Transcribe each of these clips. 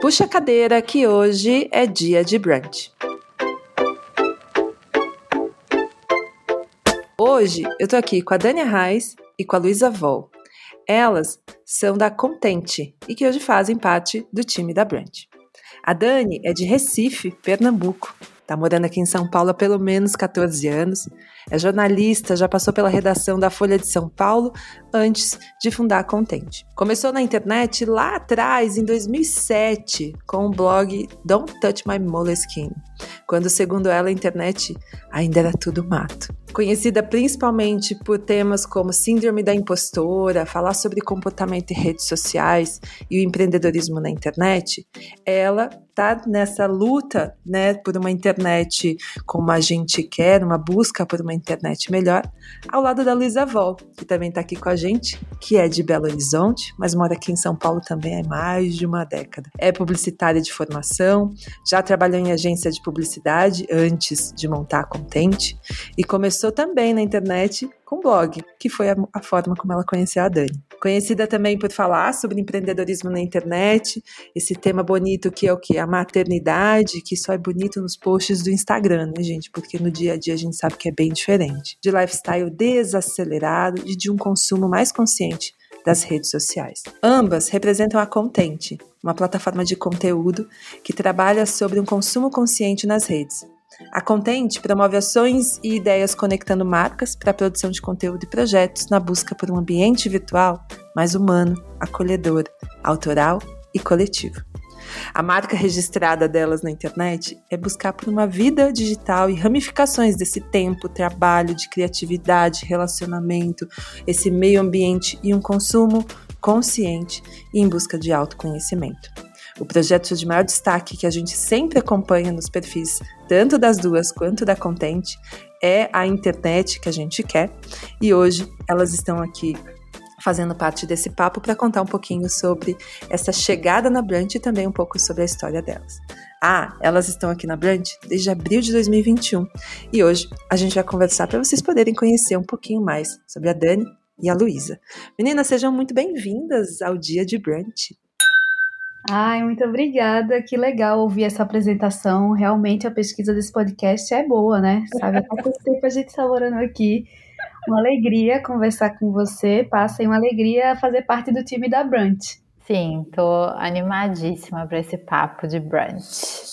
Puxa a cadeira que hoje é dia de brunch. Hoje eu tô aqui com a Dania Reis e com a Luísa Vol. Elas são da Contente e que hoje fazem parte do time da Brunch. A Dani é de Recife, Pernambuco. Tá morando aqui em São Paulo há pelo menos 14 anos. É jornalista, já passou pela redação da Folha de São Paulo antes de fundar a Contente. Começou na internet lá atrás, em 2007, com o blog Don't Touch My Moleskine, quando, segundo ela, a internet ainda era tudo mato. Conhecida principalmente por temas como Síndrome da Impostora, falar sobre comportamento em redes sociais e o empreendedorismo na internet, ela está nessa luta né, por uma internet como a gente quer, uma busca por uma internet melhor, ao lado da Luísa Vol, que também está aqui com a gente, que é de Belo Horizonte, mas mora aqui em São Paulo também há mais de uma década. É publicitária de formação, já trabalhou em agência de publicidade antes de montar a Contente e começou também na internet com blog, que foi a, a, forma como ela conheceu a Dani. Conhecida também por falar sobre empreendedorismo na internet, esse tema bonito que é o que? A maternidade, que só é bonito nos posts do Instagram, né, gente? Porque no dia a dia a gente sabe que é bem diferente. De lifestyle desacelerado e de um consumo mais consciente das redes sociais. Ambas representam a Contente, uma plataforma de conteúdo que trabalha sobre um consumo consciente nas redes. A Contente promove ações e ideias conectando marcas para a produção de conteúdo e projetos na busca por um ambiente virtual mais humano, acolhedor, autoral e coletivo. A marca registrada delas na internet é buscar por uma vida digital e ramificações desse tempo, trabalho, de criatividade, relacionamento, esse meio ambiente e um consumo consciente e em busca de autoconhecimento. O projeto de maior destaque que a gente sempre acompanha nos perfis, tanto das duas quanto da Contente, é a internet que a gente quer. E hoje elas estão aqui fazendo parte desse papo para contar um pouquinho sobre essa chegada na Brunch e também um pouco sobre a história delas. Ah, elas estão aqui na Brunch desde abril de 2021 e hoje a gente vai conversar para vocês poderem conhecer um pouquinho mais sobre a Dani e a Luísa. Meninas, sejam muito bem-vindas ao dia de Brunch. Ai, muito obrigada. Que legal ouvir essa apresentação. Realmente a pesquisa desse podcast é boa, né? Sabe, há quanto tempo a gente está morando aqui. Uma alegria conversar com você. Passa uma alegria fazer parte do time da Brunch. Sim, tô animadíssima para esse papo de brunch.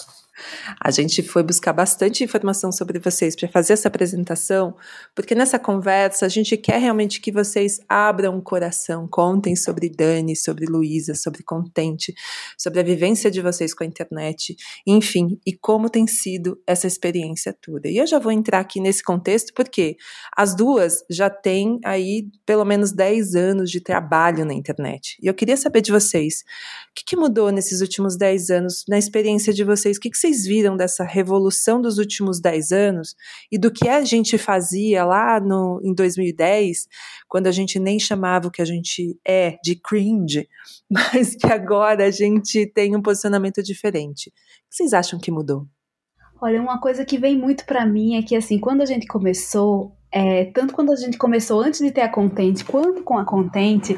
A gente foi buscar bastante informação sobre vocês para fazer essa apresentação, porque nessa conversa a gente quer realmente que vocês abram o coração, contem sobre Dani, sobre Luísa, sobre Contente, sobre a vivência de vocês com a internet, enfim, e como tem sido essa experiência toda. E eu já vou entrar aqui nesse contexto porque as duas já têm aí pelo menos 10 anos de trabalho na internet. E eu queria saber de vocês, o que, que mudou nesses últimos 10 anos, na experiência de vocês? O que, que vocês viram dessa revolução dos últimos 10 anos e do que a gente fazia lá no, em 2010, quando a gente nem chamava o que a gente é de cringe, mas que agora a gente tem um posicionamento diferente. O que vocês acham que mudou? Olha, uma coisa que vem muito para mim é que, assim, quando a gente começou, é, tanto quando a gente começou antes de ter a Contente, quanto com a Contente,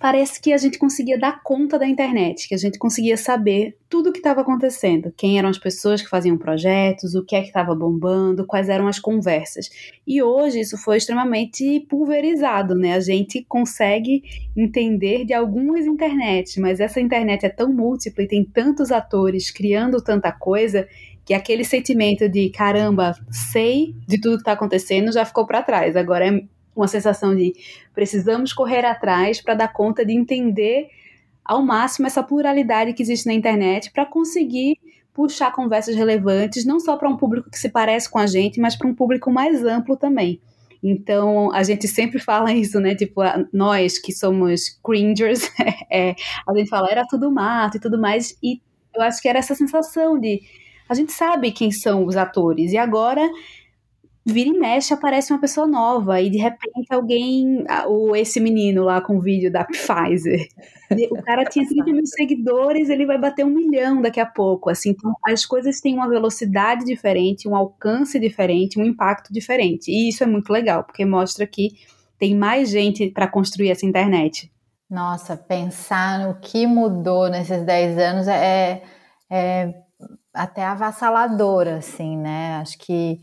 parece que a gente conseguia dar conta da internet, que a gente conseguia saber tudo o que estava acontecendo, quem eram as pessoas que faziam projetos, o que é que estava bombando, quais eram as conversas. E hoje isso foi extremamente pulverizado, né? A gente consegue entender de algumas internets, mas essa internet é tão múltipla e tem tantos atores criando tanta coisa que aquele sentimento de caramba, sei de tudo que está acontecendo já ficou para trás. Agora é uma sensação de precisamos correr atrás para dar conta de entender ao máximo essa pluralidade que existe na internet para conseguir puxar conversas relevantes, não só para um público que se parece com a gente, mas para um público mais amplo também. Então, a gente sempre fala isso, né? Tipo, nós que somos cringers, é, a gente fala, era tudo mato e tudo mais, e eu acho que era essa sensação de. A gente sabe quem são os atores, e agora vira e mexe aparece uma pessoa nova e de repente alguém, ou esse menino lá com o vídeo da Pfizer, o cara tinha 30 mil seguidores, ele vai bater um milhão daqui a pouco, assim, então as coisas têm uma velocidade diferente, um alcance diferente, um impacto diferente, e isso é muito legal, porque mostra que tem mais gente para construir essa internet. Nossa, pensar no que mudou nesses 10 anos é, é até avassalador, assim, né? Acho que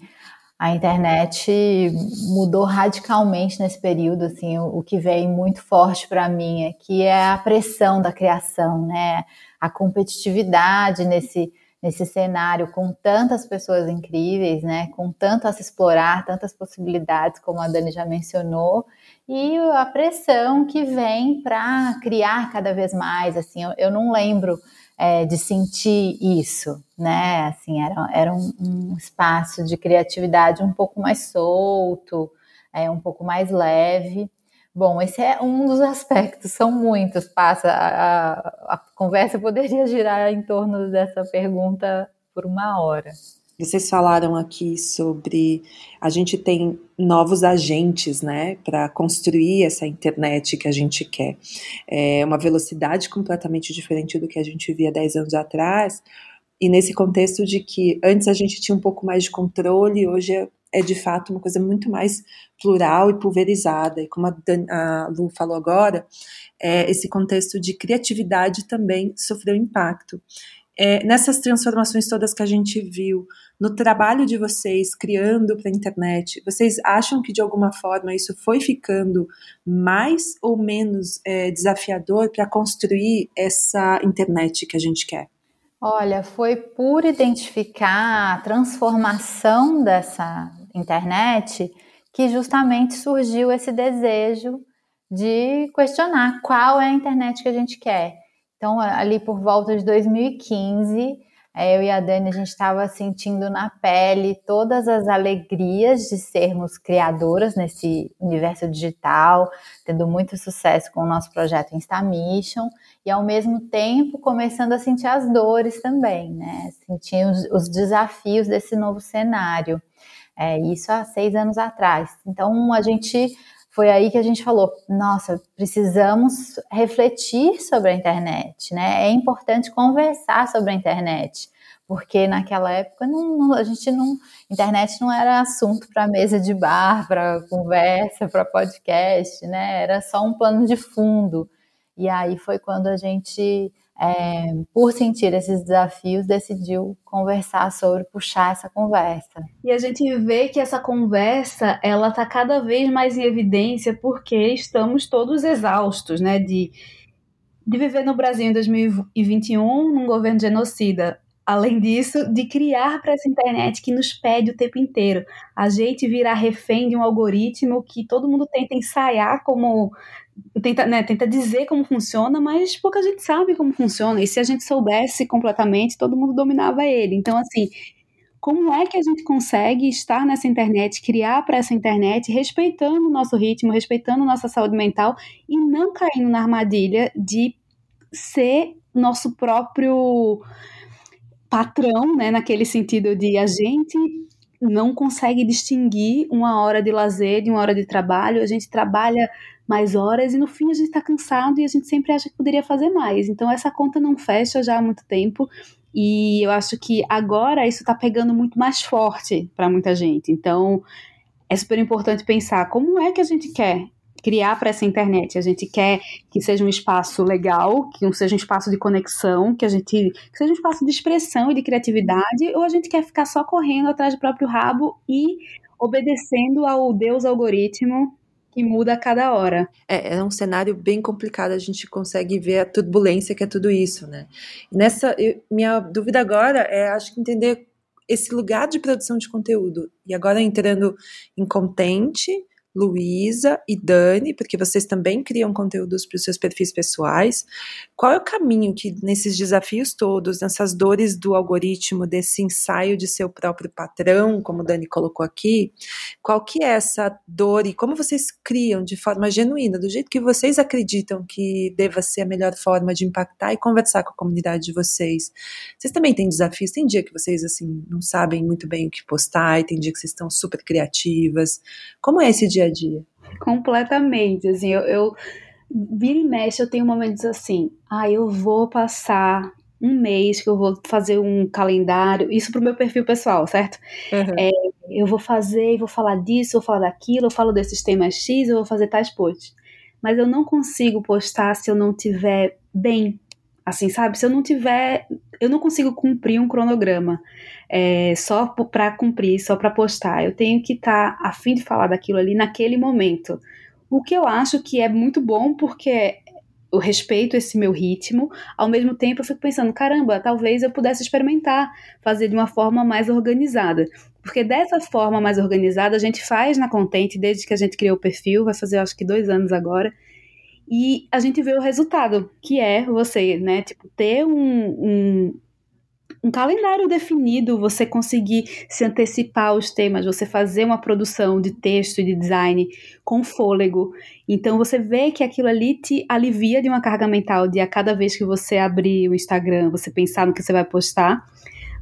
a internet mudou radicalmente nesse período, assim, o, o que veio muito forte para mim é que é a pressão da criação, né? A competitividade nesse nesse cenário com tantas pessoas incríveis, né? Com tanto a se explorar, tantas possibilidades, como a Dani já mencionou, e a pressão que vem para criar cada vez mais. Assim, eu, eu não lembro é, de sentir isso, né? Assim, era, era um, um, espaço de criatividade um pouco mais solto, é, um pouco mais leve. Bom, esse é um dos aspectos, são muitos. Passa a, a conversa poderia girar em torno dessa pergunta por uma hora. Vocês falaram aqui sobre a gente tem novos agentes, né, para construir essa internet que a gente quer. É uma velocidade completamente diferente do que a gente via 10 anos atrás. E nesse contexto de que antes a gente tinha um pouco mais de controle, hoje é é de fato uma coisa muito mais plural e pulverizada. E como a, Dan, a Lu falou agora, é, esse contexto de criatividade também sofreu impacto. É, nessas transformações todas que a gente viu, no trabalho de vocês criando para a internet, vocês acham que de alguma forma isso foi ficando mais ou menos é, desafiador para construir essa internet que a gente quer? Olha, foi por identificar a transformação dessa internet que justamente surgiu esse desejo de questionar qual é a internet que a gente quer. Então, ali por volta de 2015, é, eu e a Dani, a gente estava sentindo na pele todas as alegrias de sermos criadoras nesse universo digital, tendo muito sucesso com o nosso projeto Instamission, e ao mesmo tempo começando a sentir as dores também, né? Sentir os, os desafios desse novo cenário. É, isso há seis anos atrás. Então, a gente foi aí que a gente falou: nossa, precisamos refletir sobre a internet, né? É importante conversar sobre a internet, porque naquela época não, não, a gente não, internet não era assunto para mesa de bar, para conversa, para podcast, né? Era só um plano de fundo. E aí foi quando a gente é, por sentir esses desafios, decidiu conversar sobre, puxar essa conversa. E a gente vê que essa conversa, ela está cada vez mais em evidência porque estamos todos exaustos, né, de, de viver no Brasil em 2021 num governo genocida. Além disso, de criar para essa internet que nos pede o tempo inteiro. A gente virar refém de um algoritmo que todo mundo tenta ensaiar como tenta, né, tenta dizer como funciona, mas pouca gente sabe como funciona. E se a gente soubesse completamente, todo mundo dominava ele. Então, assim, como é que a gente consegue estar nessa internet, criar para essa internet, respeitando o nosso ritmo, respeitando nossa saúde mental e não caindo na armadilha de ser nosso próprio patrão, né, naquele sentido de a gente não consegue distinguir uma hora de lazer de uma hora de trabalho, a gente trabalha mais horas e no fim a gente está cansado e a gente sempre acha que poderia fazer mais. Então essa conta não fecha já há muito tempo e eu acho que agora isso está pegando muito mais forte para muita gente. Então é super importante pensar como é que a gente quer criar para essa internet. A gente quer que seja um espaço legal, que não seja um espaço de conexão, que a gente que seja um espaço de expressão e de criatividade, ou a gente quer ficar só correndo atrás do próprio rabo e obedecendo ao Deus algoritmo que muda a cada hora. É, é um cenário bem complicado, a gente consegue ver a turbulência que é tudo isso, né? Nessa, eu, minha dúvida agora é, acho que entender esse lugar de produção de conteúdo. E agora entrando em contente, Luísa e Dani, porque vocês também criam conteúdos para os seus perfis pessoais. Qual é o caminho que, nesses desafios todos, nessas dores do algoritmo, desse ensaio de seu próprio patrão, como Dani colocou aqui, qual que é essa dor e como vocês criam de forma genuína, do jeito que vocês acreditam que deva ser a melhor forma de impactar e conversar com a comunidade de vocês? Vocês também têm desafios? Tem dia que vocês, assim, não sabem muito bem o que postar e tem dia que vocês estão super criativas. Como é esse dia a dia? Completamente, assim, eu, eu vira e mexe, eu tenho momentos assim, ah, eu vou passar um mês que eu vou fazer um calendário, isso pro meu perfil pessoal, certo? Uhum. É, eu vou fazer, vou falar disso, vou falar daquilo, eu falo desses temas X, eu vou fazer tais posts. mas eu não consigo postar se eu não tiver bem, assim, sabe? Se eu não tiver, eu não consigo cumprir um cronograma é, só para cumprir, só para postar. Eu tenho que estar tá a fim de falar daquilo ali naquele momento. O que eu acho que é muito bom porque eu respeito esse meu ritmo, ao mesmo tempo eu fico pensando, caramba, talvez eu pudesse experimentar fazer de uma forma mais organizada. Porque dessa forma mais organizada a gente faz na Content desde que a gente criou o perfil, vai fazer acho que dois anos agora, e a gente vê o resultado, que é você, né, tipo, ter um, um um calendário definido, você conseguir se antecipar aos temas, você fazer uma produção de texto e de design com fôlego. Então você vê que aquilo ali te alivia de uma carga mental de a cada vez que você abrir o Instagram, você pensar no que você vai postar.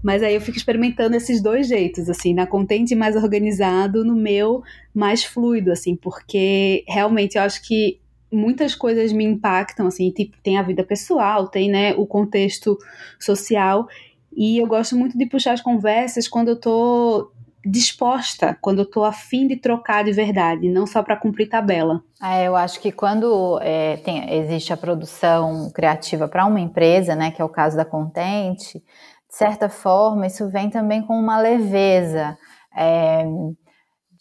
Mas aí eu fico experimentando esses dois jeitos, assim, na contente mais organizado, no meu mais fluido, assim, porque realmente eu acho que muitas coisas me impactam, assim, tipo, tem a vida pessoal, tem, né, o contexto social, e eu gosto muito de puxar as conversas quando eu tô disposta, quando eu tô afim de trocar de verdade, não só para cumprir tabela. É, eu acho que quando é, tem, existe a produção criativa para uma empresa, né, que é o caso da Contente, de certa forma isso vem também com uma leveza. É,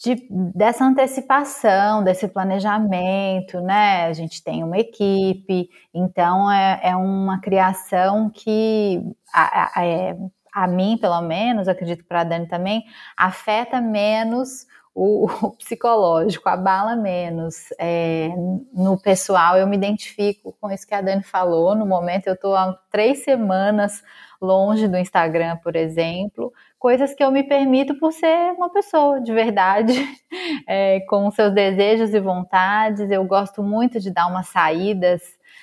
de, dessa antecipação, desse planejamento, né? A gente tem uma equipe, então é, é uma criação que a, a, é, a, mim, pelo menos, acredito para a Dani também, afeta menos o, o psicológico, abala menos. É, no pessoal, eu me identifico com isso que a Dani falou. No momento, eu estou há três semanas longe do Instagram, por exemplo, coisas que eu me permito por ser uma pessoa de verdade, é, com seus desejos e vontades. Eu gosto muito de dar umas saídas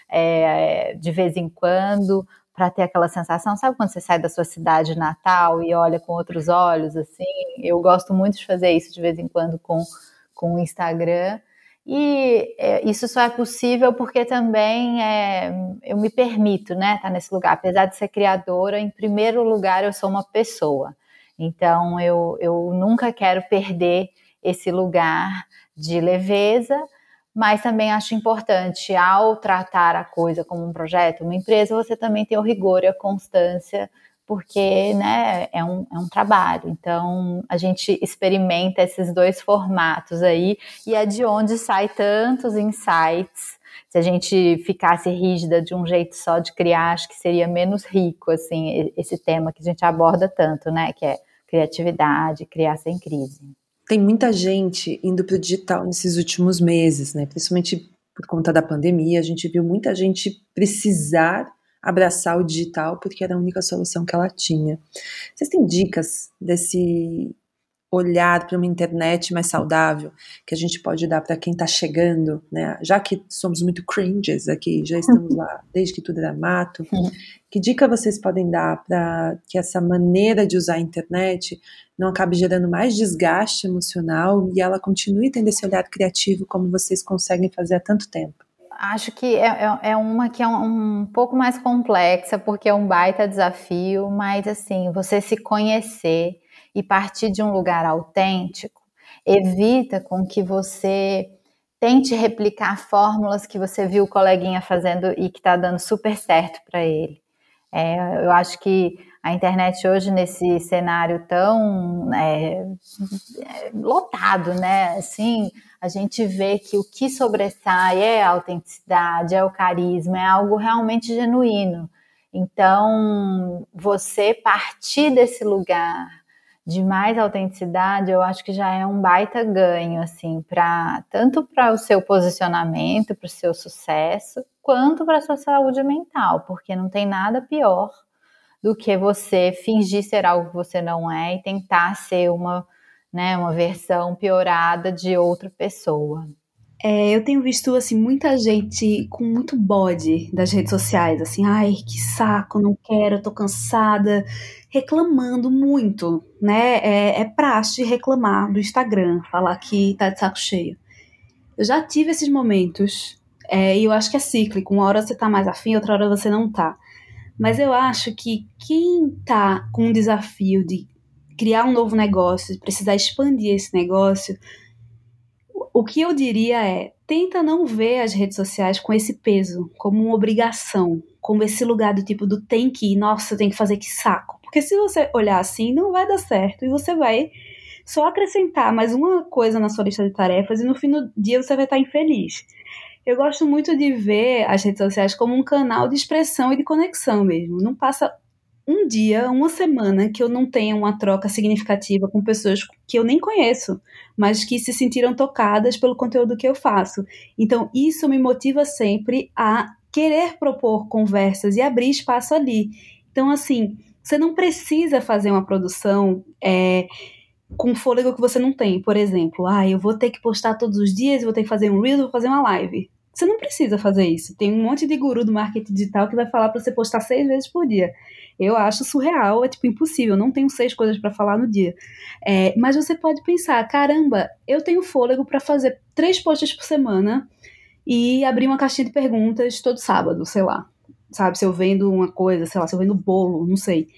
é, de vez em quando para ter aquela sensação, sabe quando você sai da sua cidade natal e olha com outros olhos, assim? Eu gosto muito de fazer isso de vez em quando com, com o Instagram. E é, isso só é possível porque também é, eu me permito, né, estar tá nesse lugar. Apesar de ser criadora, em primeiro lugar eu sou uma pessoa. Então eu, eu nunca quero perder esse lugar de leveza, mas também acho importante, ao tratar a coisa como um projeto, uma empresa, você também ter o rigor e a constância, porque né, é, um, é um trabalho. Então a gente experimenta esses dois formatos aí, e é de onde sai tantos insights. Se a gente ficasse rígida de um jeito só de criar, acho que seria menos rico, assim, esse tema que a gente aborda tanto, né? Que é criatividade, criar sem crise. Tem muita gente indo para o digital nesses últimos meses, né? Principalmente por conta da pandemia, a gente viu muita gente precisar abraçar o digital porque era a única solução que ela tinha. Vocês têm dicas desse olhar para uma internet mais saudável que a gente pode dar para quem está chegando, né? Já que somos muito cringes aqui, já estamos lá desde que tudo era mato. Uhum. Que dica vocês podem dar para que essa maneira de usar a internet não acabe gerando mais desgaste emocional e ela continue tendo esse olhar criativo como vocês conseguem fazer há tanto tempo? Acho que é, é, é uma que é um, um pouco mais complexa, porque é um baita desafio, mas assim, você se conhecer e partir de um lugar autêntico, evita com que você tente replicar fórmulas que você viu o coleguinha fazendo e que está dando super certo para ele. É, eu acho que a internet hoje, nesse cenário tão é, lotado, né? Assim, a gente vê que o que sobressai é a autenticidade, é o carisma, é algo realmente genuíno. Então, você partir desse lugar de mais autenticidade, eu acho que já é um baita ganho, assim, para tanto para o seu posicionamento, para o seu sucesso, quanto para a sua saúde mental, porque não tem nada pior do que você fingir ser algo que você não é e tentar ser uma, né, uma versão piorada de outra pessoa. É, eu tenho visto assim muita gente com muito bode das redes sociais, assim, ai, que saco, não quero, tô cansada, reclamando muito, né? É, é praxe reclamar do Instagram, falar que tá de saco cheio. Eu já tive esses momentos, é, e eu acho que é cíclico, uma hora você tá mais afim, outra hora você não tá. Mas eu acho que quem tá com um desafio de criar um novo negócio, precisar expandir esse negócio, o que eu diria é tenta não ver as redes sociais com esse peso, como uma obrigação, como esse lugar do tipo do tem que nossa, tem que fazer que saco. Porque se você olhar assim, não vai dar certo e você vai só acrescentar mais uma coisa na sua lista de tarefas e no fim do dia você vai estar infeliz. Eu gosto muito de ver as redes sociais como um canal de expressão e de conexão mesmo. Não passa um dia, uma semana que eu não tenha uma troca significativa com pessoas que eu nem conheço, mas que se sentiram tocadas pelo conteúdo que eu faço. Então, isso me motiva sempre a querer propor conversas e abrir espaço ali. Então, assim, você não precisa fazer uma produção. É, com fôlego que você não tem. Por exemplo, ah, eu vou ter que postar todos os dias, vou ter que fazer um reel, vou fazer uma live. Você não precisa fazer isso. Tem um monte de guru do marketing digital que vai falar para você postar seis vezes por dia. Eu acho surreal, é tipo impossível. Não tenho seis coisas para falar no dia. É, mas você pode pensar, caramba, eu tenho fôlego para fazer três posts por semana e abrir uma caixinha de perguntas todo sábado, sei lá. Sabe, se eu vendo uma coisa, sei lá, se eu vendo bolo, não sei.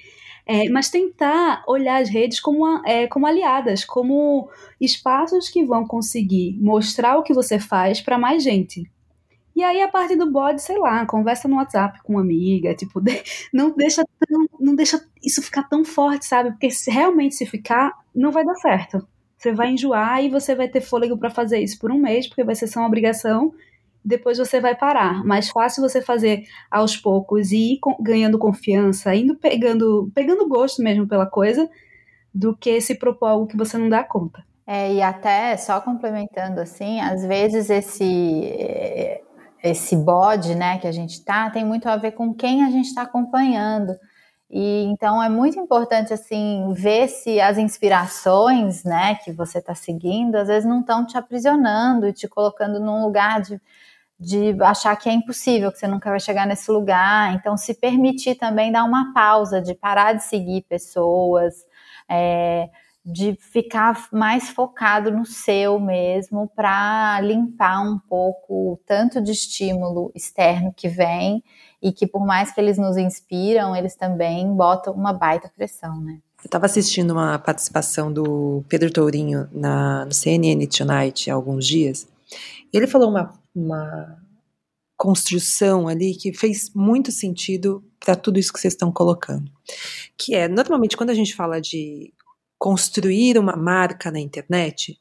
É, mas tentar olhar as redes como, é, como aliadas, como espaços que vão conseguir mostrar o que você faz para mais gente. E aí, a parte do bode, sei lá, conversa no WhatsApp com uma amiga, tipo, não deixa tão, não deixa isso ficar tão forte, sabe? Porque se realmente se ficar, não vai dar certo. Você vai enjoar e você vai ter fôlego para fazer isso por um mês, porque vai ser só uma obrigação, depois você vai parar. Mais fácil você fazer aos poucos e ir ganhando confiança, indo pegando, pegando gosto mesmo pela coisa, do que se propor algo que você não dá conta. É, e até só complementando assim, às vezes esse esse bode, né, que a gente tá, tem muito a ver com quem a gente está acompanhando. E então é muito importante assim ver se as inspirações, né, que você está seguindo, às vezes não estão te aprisionando e te colocando num lugar de de achar que é impossível, que você nunca vai chegar nesse lugar. Então, se permitir também dar uma pausa, de parar de seguir pessoas, é, de ficar mais focado no seu mesmo, para limpar um pouco tanto de estímulo externo que vem e que, por mais que eles nos inspiram, eles também botam uma baita pressão, né? Eu estava assistindo uma participação do Pedro Tourinho na, no CNN Tonight há alguns dias. Ele falou uma uma construção ali que fez muito sentido para tudo isso que vocês estão colocando. Que é, normalmente, quando a gente fala de construir uma marca na internet,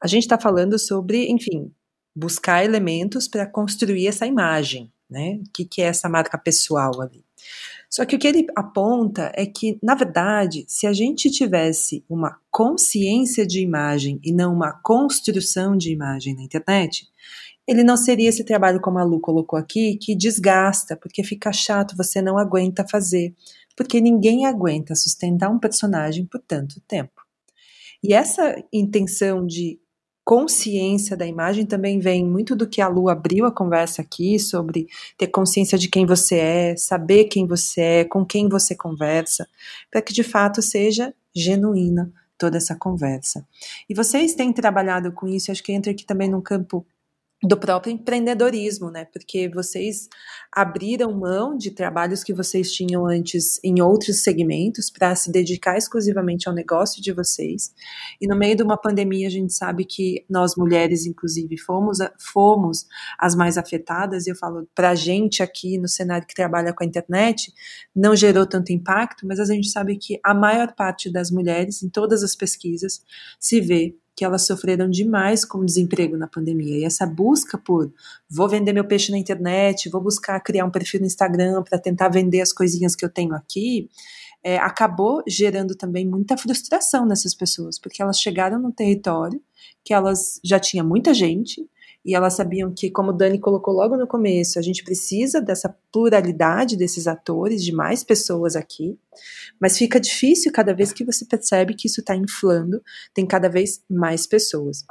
a gente está falando sobre, enfim, buscar elementos para construir essa imagem, né? O que, que é essa marca pessoal ali. Só que o que ele aponta é que, na verdade, se a gente tivesse uma consciência de imagem e não uma construção de imagem na internet, ele não seria esse trabalho como a Lu colocou aqui, que desgasta, porque fica chato, você não aguenta fazer, porque ninguém aguenta sustentar um personagem por tanto tempo. E essa intenção de consciência da imagem também vem muito do que a Lu abriu a conversa aqui sobre ter consciência de quem você é, saber quem você é, com quem você conversa, para que de fato seja genuína toda essa conversa. E vocês têm trabalhado com isso, acho que entra aqui também num campo do próprio empreendedorismo, né? Porque vocês abriram mão de trabalhos que vocês tinham antes em outros segmentos para se dedicar exclusivamente ao negócio de vocês. E no meio de uma pandemia, a gente sabe que nós mulheres, inclusive, fomos, fomos as mais afetadas. E eu falo para a gente aqui no cenário que trabalha com a internet, não gerou tanto impacto, mas a gente sabe que a maior parte das mulheres, em todas as pesquisas, se vê que elas sofreram demais com o desemprego na pandemia. E essa busca por vou vender meu peixe na internet, vou buscar criar um perfil no Instagram para tentar vender as coisinhas que eu tenho aqui, é, acabou gerando também muita frustração nessas pessoas, porque elas chegaram no território que elas já tinha muita gente, e elas sabiam que, como Dani colocou logo no começo, a gente precisa dessa pluralidade desses atores, de mais pessoas aqui, mas fica difícil cada vez que você percebe que isso está inflando, tem cada vez mais pessoas.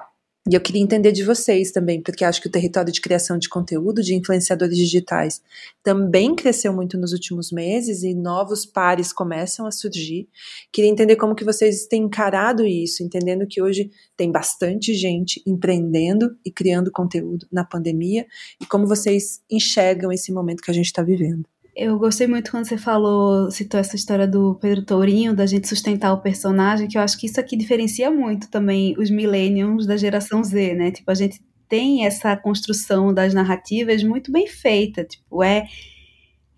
E eu queria entender de vocês também, porque acho que o território de criação de conteúdo de influenciadores digitais também cresceu muito nos últimos meses e novos pares começam a surgir. Queria entender como que vocês têm encarado isso, entendendo que hoje tem bastante gente empreendendo e criando conteúdo na pandemia e como vocês enxergam esse momento que a gente está vivendo. Eu gostei muito quando você falou, citou essa história do Pedro Tourinho, da gente sustentar o personagem, que eu acho que isso aqui diferencia muito também os millennials da geração Z, né? Tipo, a gente tem essa construção das narrativas muito bem feita. Tipo, é,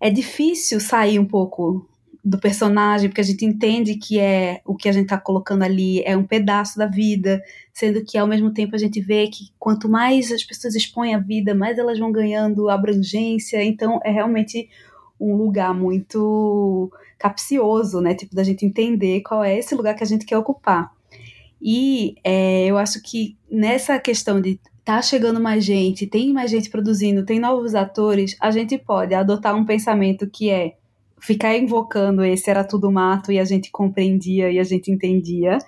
é difícil sair um pouco do personagem, porque a gente entende que é o que a gente está colocando ali é um pedaço da vida, sendo que ao mesmo tempo a gente vê que quanto mais as pessoas expõem a vida, mais elas vão ganhando abrangência. Então é realmente um lugar muito capcioso, né? Tipo, da gente entender qual é esse lugar que a gente quer ocupar. E é, eu acho que nessa questão de tá chegando mais gente, tem mais gente produzindo, tem novos atores, a gente pode adotar um pensamento que é ficar invocando esse era tudo mato e a gente compreendia e a gente entendia,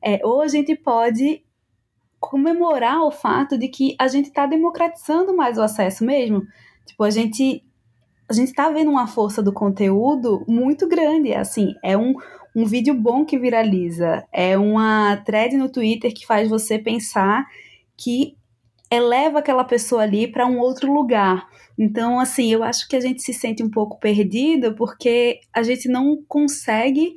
é, ou a gente pode comemorar o fato de que a gente está democratizando mais o acesso mesmo. Tipo, a gente a gente está vendo uma força do conteúdo muito grande, assim, é um, um vídeo bom que viraliza, é uma thread no Twitter que faz você pensar que eleva aquela pessoa ali para um outro lugar. Então, assim, eu acho que a gente se sente um pouco perdido porque a gente não consegue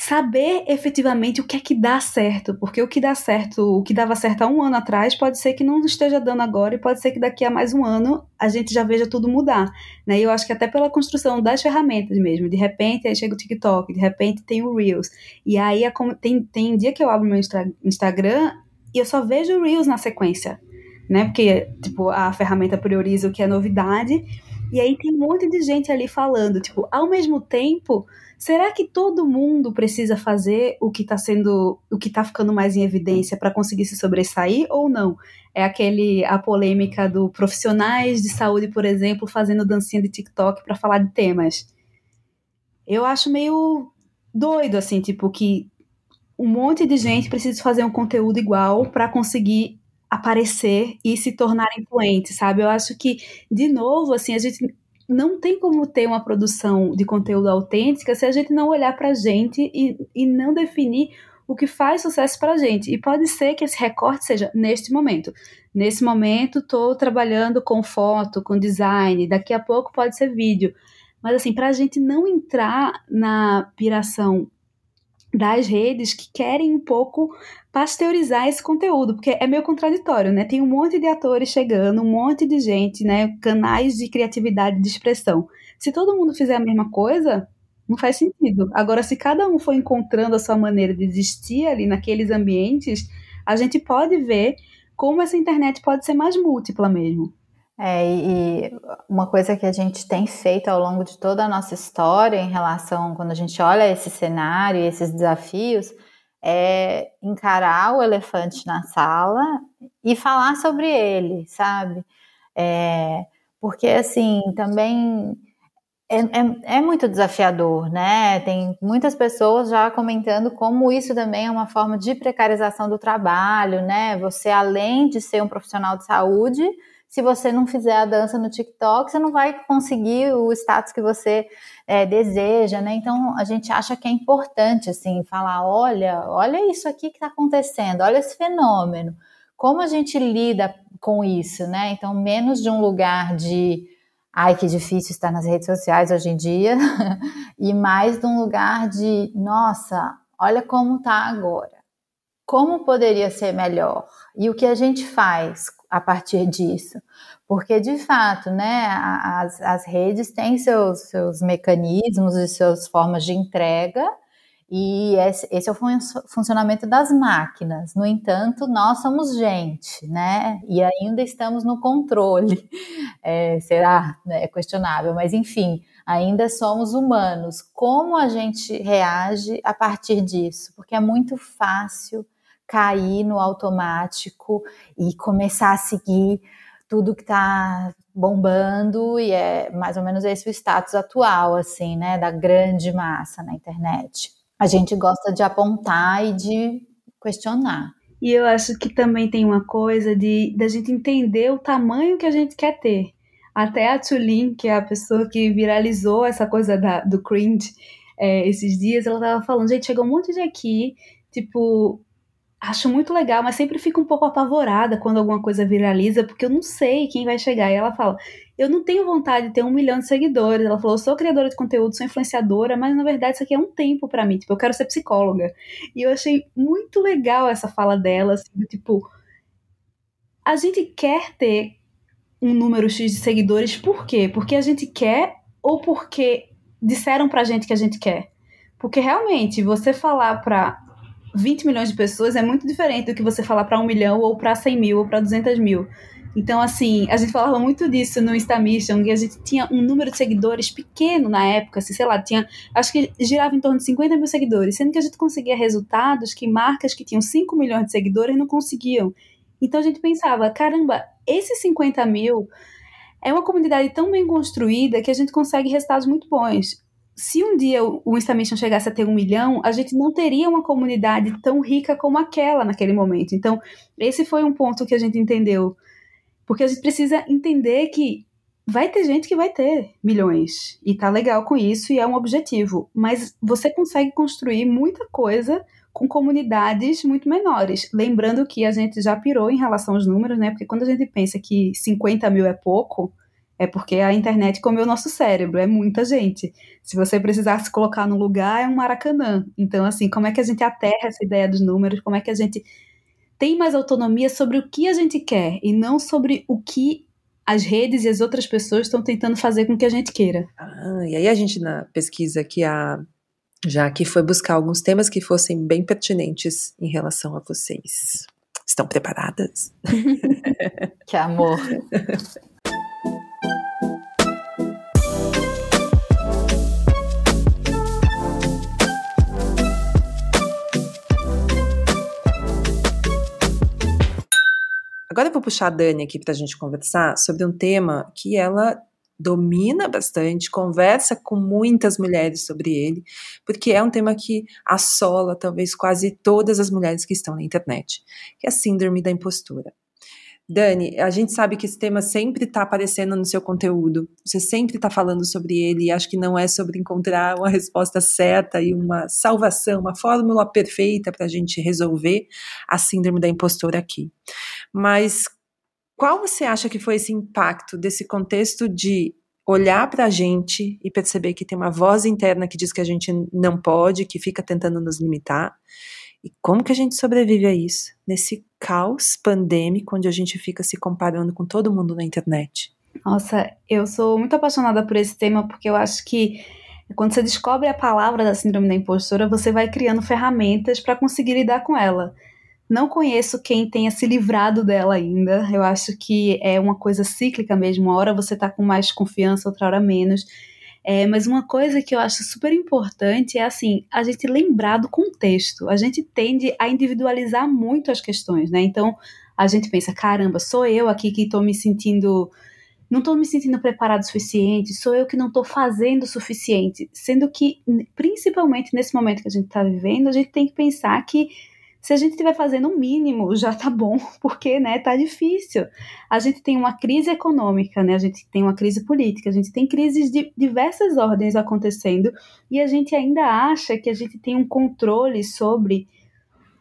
saber efetivamente o que é que dá certo, porque o que dá certo, o que dava certo há um ano atrás, pode ser que não esteja dando agora e pode ser que daqui a mais um ano a gente já veja tudo mudar, né? E eu acho que até pela construção das ferramentas mesmo, de repente aí chega o TikTok, de repente tem o Reels, e aí tem, tem dia que eu abro meu Instagram e eu só vejo Reels na sequência, né? Porque, tipo, a ferramenta prioriza o que é novidade, e aí tem um monte de gente ali falando, tipo, ao mesmo tempo Será que todo mundo precisa fazer o que está sendo, o que está ficando mais em evidência para conseguir se sobressair ou não? É aquele a polêmica do profissionais de saúde, por exemplo, fazendo dancinha de TikTok para falar de temas. Eu acho meio doido assim, tipo que um monte de gente precisa fazer um conteúdo igual para conseguir aparecer e se tornar influente, sabe? Eu acho que de novo assim, a gente não tem como ter uma produção de conteúdo autêntica se a gente não olhar para a gente e, e não definir o que faz sucesso para a gente. E pode ser que esse recorte seja neste momento. Nesse momento, estou trabalhando com foto, com design, daqui a pouco pode ser vídeo. Mas, assim, para a gente não entrar na piração das redes que querem um pouco pasteurizar esse conteúdo, porque é meio contraditório, né? Tem um monte de atores chegando, um monte de gente, né? Canais de criatividade de expressão. Se todo mundo fizer a mesma coisa, não faz sentido. Agora, se cada um for encontrando a sua maneira de existir ali naqueles ambientes, a gente pode ver como essa internet pode ser mais múltipla mesmo. É, e uma coisa que a gente tem feito ao longo de toda a nossa história em relação, quando a gente olha esse cenário e esses desafios, é encarar o elefante na sala e falar sobre ele, sabe? É, porque, assim, também é, é, é, muito desafiador, né? Tem muitas pessoas já comentando como isso também é uma forma de precarização do trabalho, né? Você, além de ser um profissional de saúde, se você não fizer a dança no TikTok, você não vai conseguir o status que você é, deseja, né? Então a gente acha que é importante assim falar, olha, olha isso aqui que está acontecendo, olha esse fenômeno. Como a gente lida com isso, né? Então menos de um lugar de ai que difícil estar nas redes sociais hoje em dia e mais de um lugar de nossa, olha como está agora. Como poderia ser melhor? E o que a gente faz a partir disso. Porque, de fato, né, as, as redes têm seus, seus mecanismos e suas formas de entrega, e esse, esse, é o fun funcionamento das máquinas. No entanto, nós somos gente, né? E ainda estamos no controle. É, será? Né? É questionável, mas enfim, ainda somos humanos. Como a gente reage a partir disso? Porque é muito fácil cair no automático e começar a seguir tudo que está bombando e é mais ou menos esse o status atual, assim, né, da grande massa na internet. A gente gosta de apontar e de questionar. E eu acho que também tem uma coisa de da gente entender o tamanho que a gente quer ter. Até a Tulin, que é a pessoa que viralizou essa coisa da, do cringe é, esses dias, ela tava falando, gente, chegou um monte de aqui, tipo, acho muito legal, mas sempre fico um pouco apavorada quando alguma coisa viraliza, porque eu não sei quem vai chegar. E ela fala: Eu não tenho vontade de ter um milhão de seguidores. Ela falou: Eu sou criadora de conteúdo, sou influenciadora, mas na verdade isso aqui é um tempo para mim. Tipo, eu quero ser psicóloga. E eu achei muito legal essa fala dela, assim, tipo. a gente quer ter um número X de seguidores, por quê? Porque a gente quer ou porque disseram pra gente que a gente quer? Porque realmente, você falar para 20 milhões de pessoas é muito diferente do que você falar para um milhão ou para 100 mil ou para 200 mil. Então, assim, a gente falava muito disso no Instamission, que a gente tinha um número de seguidores pequeno na época, assim, sei lá, tinha, acho que girava em torno de 50 mil seguidores, sendo que a gente conseguia resultados que marcas que tinham 5 milhões de seguidores não conseguiam. Então a gente pensava, caramba, esses 50 mil é uma comunidade tão bem construída que a gente consegue resultados muito bons. Se um dia o Instamission chegasse a ter um milhão, a gente não teria uma comunidade tão rica como aquela naquele momento. Então, esse foi um ponto que a gente entendeu porque a gente precisa entender que vai ter gente que vai ter milhões e tá legal com isso e é um objetivo, mas você consegue construir muita coisa com comunidades muito menores. Lembrando que a gente já pirou em relação aos números, né? Porque quando a gente pensa que 50 mil é pouco, é porque a internet comeu o nosso cérebro, é muita gente. Se você precisar se colocar no lugar, é um maracanã. Então, assim, como é que a gente aterra essa ideia dos números? Como é que a gente tem mais autonomia sobre o que a gente quer e não sobre o que as redes e as outras pessoas estão tentando fazer com que a gente queira. Ah, e aí a gente na pesquisa que a já que foi buscar alguns temas que fossem bem pertinentes em relação a vocês. Estão preparadas? que amor. Agora eu vou puxar a Dani aqui para a gente conversar sobre um tema que ela domina bastante, conversa com muitas mulheres sobre ele, porque é um tema que assola talvez quase todas as mulheres que estão na internet, que é a síndrome da impostura. Dani, a gente sabe que esse tema sempre está aparecendo no seu conteúdo, você sempre está falando sobre ele, e acho que não é sobre encontrar uma resposta certa e uma salvação, uma fórmula perfeita para a gente resolver a síndrome da impostora aqui. Mas qual você acha que foi esse impacto desse contexto de olhar para a gente e perceber que tem uma voz interna que diz que a gente não pode, que fica tentando nos limitar? E como que a gente sobrevive a isso, nesse caos pandêmico onde a gente fica se comparando com todo mundo na internet? Nossa, eu sou muito apaixonada por esse tema porque eu acho que quando você descobre a palavra da síndrome da impostora, você vai criando ferramentas para conseguir lidar com ela. Não conheço quem tenha se livrado dela ainda. Eu acho que é uma coisa cíclica mesmo. Uma hora você está com mais confiança, outra hora menos. É, mas uma coisa que eu acho super importante é assim, a gente lembrar do contexto. A gente tende a individualizar muito as questões, né? Então a gente pensa, caramba, sou eu aqui que estou me sentindo. Não estou me sentindo preparado o suficiente, sou eu que não estou fazendo o suficiente. Sendo que, principalmente nesse momento que a gente está vivendo, a gente tem que pensar que se a gente estiver fazendo o mínimo, já tá bom, porque, né, tá difícil. A gente tem uma crise econômica, né, a gente tem uma crise política, a gente tem crises de diversas ordens acontecendo e a gente ainda acha que a gente tem um controle sobre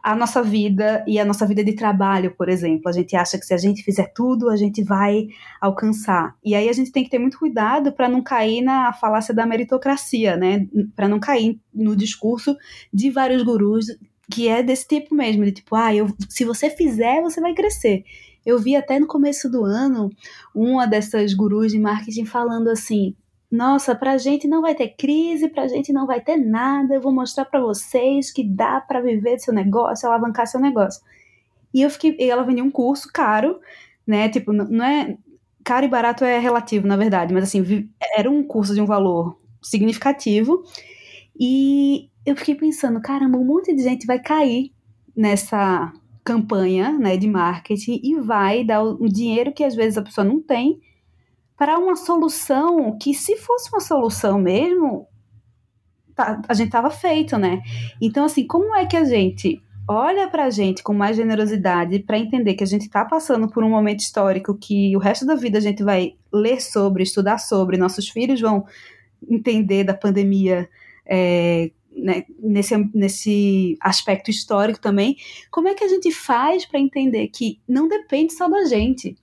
a nossa vida e a nossa vida de trabalho, por exemplo. A gente acha que se a gente fizer tudo, a gente vai alcançar. E aí a gente tem que ter muito cuidado para não cair na falácia da meritocracia, né? Para não cair no discurso de vários gurus que é desse tipo mesmo, de tipo, ah, eu, se você fizer, você vai crescer. Eu vi até no começo do ano uma dessas gurus de marketing falando assim: nossa, pra gente não vai ter crise, pra gente não vai ter nada, eu vou mostrar para vocês que dá para viver do seu negócio, alavancar seu negócio. E eu fiquei, ela vendia um curso caro, né? Tipo, não é caro e barato é relativo, na verdade, mas assim, era um curso de um valor significativo. E eu fiquei pensando, caramba, um monte de gente vai cair nessa campanha né, de marketing e vai dar o dinheiro que às vezes a pessoa não tem para uma solução que, se fosse uma solução mesmo, tá, a gente estava feito, né? Então, assim, como é que a gente olha para a gente com mais generosidade para entender que a gente está passando por um momento histórico que o resto da vida a gente vai ler sobre, estudar sobre, nossos filhos vão entender da pandemia é, né, nesse, nesse aspecto histórico também, como é que a gente faz para entender que não depende só da gente?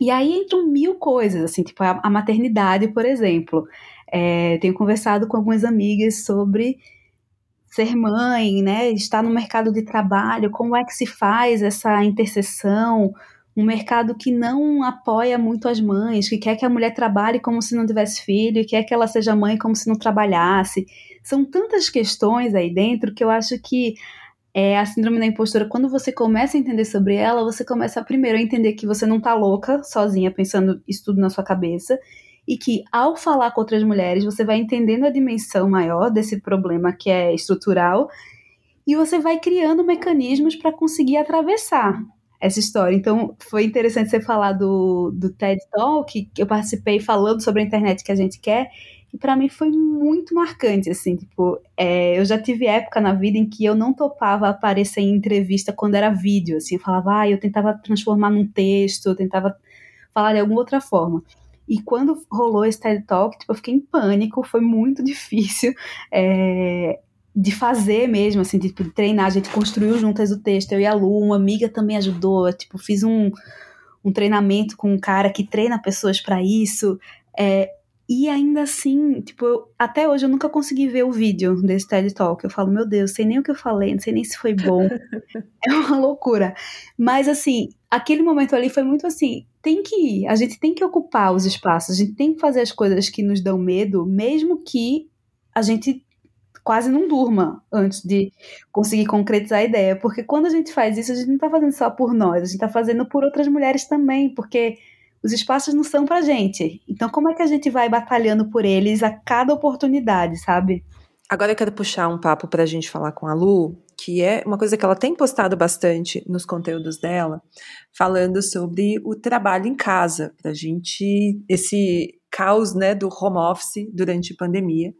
E aí entram mil coisas, assim, tipo a, a maternidade, por exemplo. É, tenho conversado com algumas amigas sobre ser mãe, né, estar no mercado de trabalho, como é que se faz essa interseção, um mercado que não apoia muito as mães, que quer que a mulher trabalhe como se não tivesse filho, quer que ela seja mãe como se não trabalhasse. São tantas questões aí dentro que eu acho que é, a síndrome da impostora, quando você começa a entender sobre ela, você começa primeiro a entender que você não tá louca, sozinha, pensando isso tudo na sua cabeça, e que ao falar com outras mulheres, você vai entendendo a dimensão maior desse problema que é estrutural, e você vai criando mecanismos para conseguir atravessar essa história. Então, foi interessante você falar do, do TED Talk, que eu participei falando sobre a internet que a gente quer, e para mim foi muito marcante, assim, tipo, é, eu já tive época na vida em que eu não topava aparecer em entrevista quando era vídeo, assim, eu falava, ah, eu tentava transformar num texto, eu tentava falar de alguma outra forma. E quando rolou esse TED Talk, tipo, eu fiquei em pânico, foi muito difícil é, de fazer mesmo, assim, tipo, de treinar. A gente construiu juntas o texto, eu e a Lu, uma amiga também ajudou, eu, tipo, fiz um, um treinamento com um cara que treina pessoas para isso. É, e ainda assim, tipo, eu, até hoje eu nunca consegui ver o vídeo desse TED Talk. Eu falo, meu Deus, sei nem o que eu falei, não sei nem se foi bom. é uma loucura. Mas assim, aquele momento ali foi muito assim, tem que ir, a gente tem que ocupar os espaços, a gente tem que fazer as coisas que nos dão medo, mesmo que a gente quase não durma antes de conseguir concretizar a ideia, porque quando a gente faz isso, a gente não está fazendo só por nós, a gente está fazendo por outras mulheres também, porque os espaços não são pra gente. Então, como é que a gente vai batalhando por eles a cada oportunidade, sabe? Agora eu quero puxar um papo pra gente falar com a Lu, que é uma coisa que ela tem postado bastante nos conteúdos dela, falando sobre o trabalho em casa, pra gente, esse caos, né, do home office durante a pandemia.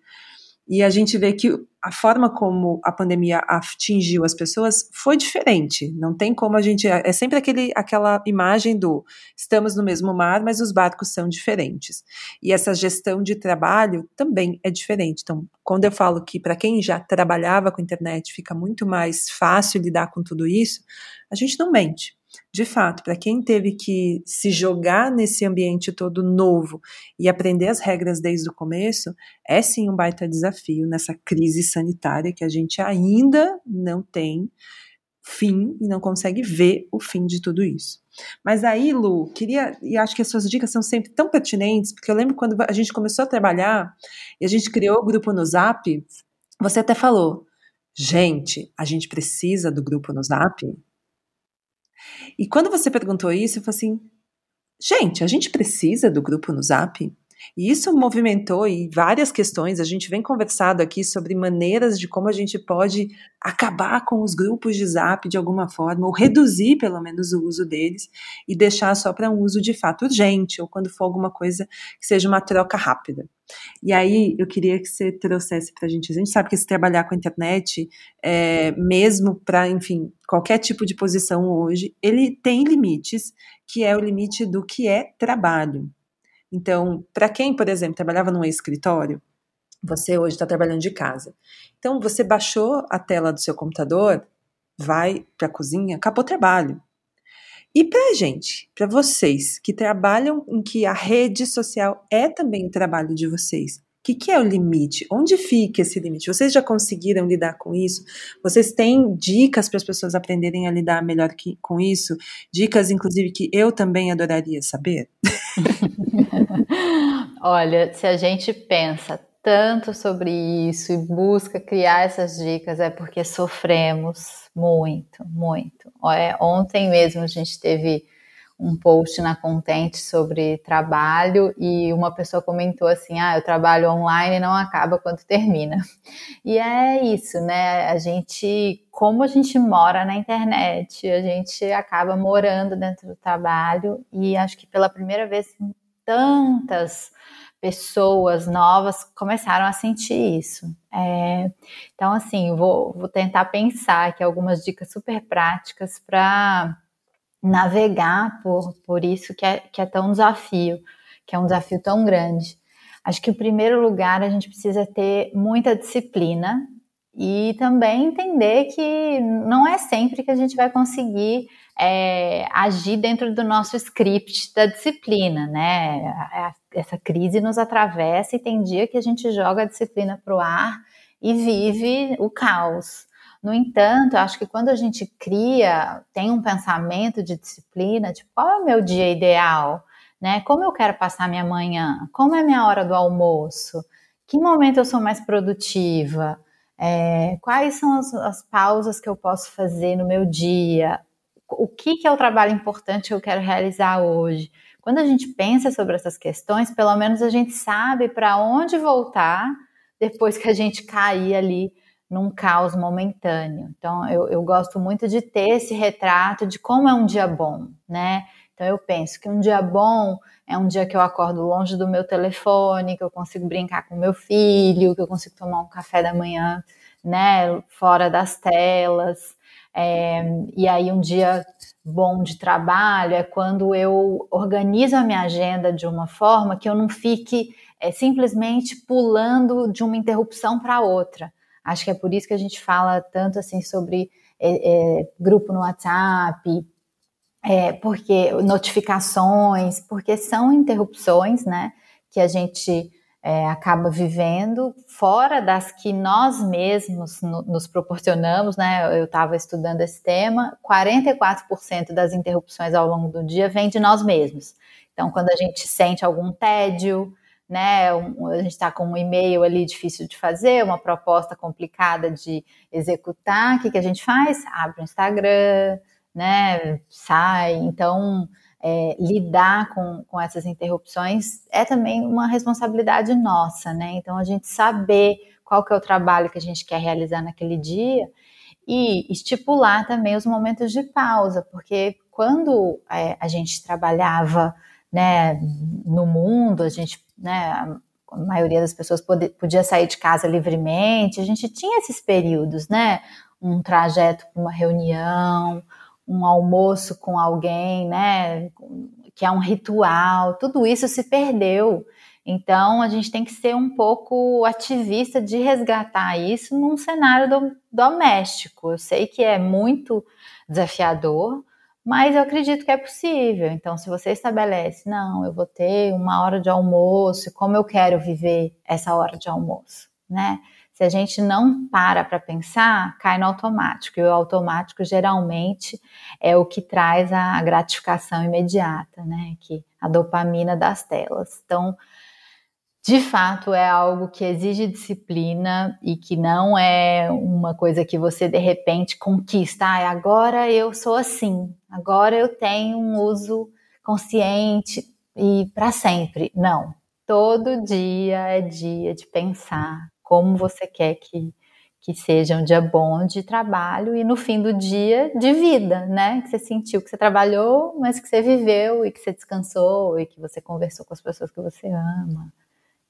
E a gente vê que a forma como a pandemia atingiu as pessoas foi diferente. Não tem como a gente. É sempre aquele, aquela imagem do estamos no mesmo mar, mas os barcos são diferentes. E essa gestão de trabalho também é diferente. Então, quando eu falo que para quem já trabalhava com internet fica muito mais fácil lidar com tudo isso, a gente não mente de fato, para quem teve que se jogar nesse ambiente todo novo e aprender as regras desde o começo, é sim um baita desafio nessa crise sanitária que a gente ainda não tem fim e não consegue ver o fim de tudo isso. Mas aí, Lu, queria, e acho que as suas dicas são sempre tão pertinentes, porque eu lembro quando a gente começou a trabalhar e a gente criou o grupo no Zap, você até falou, gente, a gente precisa do grupo no Zap? E quando você perguntou isso, eu falei assim: gente, a gente precisa do grupo no Zap? E isso movimentou e várias questões. A gente vem conversado aqui sobre maneiras de como a gente pode acabar com os grupos de zap de alguma forma, ou reduzir pelo menos o uso deles e deixar só para um uso de fato urgente, ou quando for alguma coisa que seja uma troca rápida. E aí eu queria que você trouxesse para a gente. A gente sabe que se trabalhar com a internet, é, mesmo para, enfim, qualquer tipo de posição hoje, ele tem limites, que é o limite do que é trabalho. Então, para quem, por exemplo, trabalhava num escritório, você hoje está trabalhando de casa. Então, você baixou a tela do seu computador, vai para a cozinha, acabou o trabalho. E para gente, para vocês que trabalham em que a rede social é também o trabalho de vocês, o que, que, é o limite? Onde fica esse limite? Vocês já conseguiram lidar com isso? Vocês têm dicas para as pessoas aprenderem a lidar melhor que, com isso? Dicas, inclusive, que eu também adoraria saber? Olha, se a gente pensa tanto sobre isso e busca criar essas dicas, é porque sofremos muito, muito. É, ontem mesmo a gente teve um post na Contente sobre trabalho e uma pessoa comentou assim: ah, eu trabalho online e não acaba quando termina. E é isso, né? A gente, como a gente mora na internet, a gente acaba morando dentro do trabalho e acho que pela primeira vez tantas pessoas novas começaram a sentir isso. É, então, assim, vou, vou tentar pensar aqui algumas dicas super práticas para navegar por, por isso que é, que é tão desafio, que é um desafio tão grande. Acho que, em primeiro lugar, a gente precisa ter muita disciplina e também entender que não é sempre que a gente vai conseguir é, agir dentro do nosso script da disciplina, né? Essa crise nos atravessa e tem dia que a gente joga a disciplina para o ar e vive o caos. No entanto, acho que quando a gente cria, tem um pensamento de disciplina, tipo, qual é o meu dia ideal? Né? Como eu quero passar minha manhã? Como é minha hora do almoço? Que momento eu sou mais produtiva? É, quais são as, as, pausas que eu posso fazer no meu dia? O que, que é o trabalho importante que eu quero realizar hoje? Quando a gente pensa sobre essas questões, pelo menos a gente sabe para onde voltar depois que a gente cair ali num caos momentâneo. Então, eu, eu gosto muito de ter esse retrato de como é um dia bom, né? Então, eu penso que um dia bom é um dia que eu acordo longe do meu telefone, que eu consigo brincar com meu filho, que eu consigo tomar um café da manhã, né, fora das telas. É, e aí, um dia bom de trabalho é quando eu organizo a minha agenda de uma forma que eu não fique é, simplesmente pulando de uma interrupção para outra. Acho que é por isso que a gente fala tanto assim sobre é, é, grupo no WhatsApp, é, porque notificações, porque são interrupções, né, que a gente é, acaba vivendo fora das que nós mesmos no, nos proporcionamos, né? Eu estava estudando esse tema, 44% das interrupções ao longo do dia vem de nós mesmos. Então, quando a gente sente algum tédio, né? Um, a gente está com um e-mail ali difícil de fazer, uma proposta complicada de executar, o que, que a gente faz? Abre o Instagram, né? Sai. Então, é, lidar com, com essas interrupções é também uma responsabilidade nossa, né? Então, a gente saber qual que é o trabalho que a gente quer realizar naquele dia e estipular também os momentos de pausa, porque quando é, a gente trabalhava né, no mundo, a gente, né, a maioria das pessoas podia, sair de casa livremente, a gente tinha esses períodos, né, um trajeto para uma reunião, um almoço com alguém, né, que é um ritual, tudo isso se perdeu. Então, a gente tem que ser um pouco ativista de resgatar isso num cenário do, doméstico. Eu sei que é muito desafiador, mas eu acredito que é possível. Então, se você estabelece, não, eu vou ter uma hora de almoço, como eu quero viver essa hora de almoço, né? Se a gente não para para pensar, cai no automático. E o automático geralmente é o que traz a gratificação imediata, né? Que a dopamina das telas. Então, de fato é algo que exige disciplina e que não é uma coisa que você de repente conquista. Ah, agora eu sou assim, agora eu tenho um uso consciente e para sempre. Não. Todo dia é dia de pensar como você quer que, que seja um dia bom de trabalho e no fim do dia de vida, né? Que você sentiu que você trabalhou, mas que você viveu e que você descansou e que você conversou com as pessoas que você ama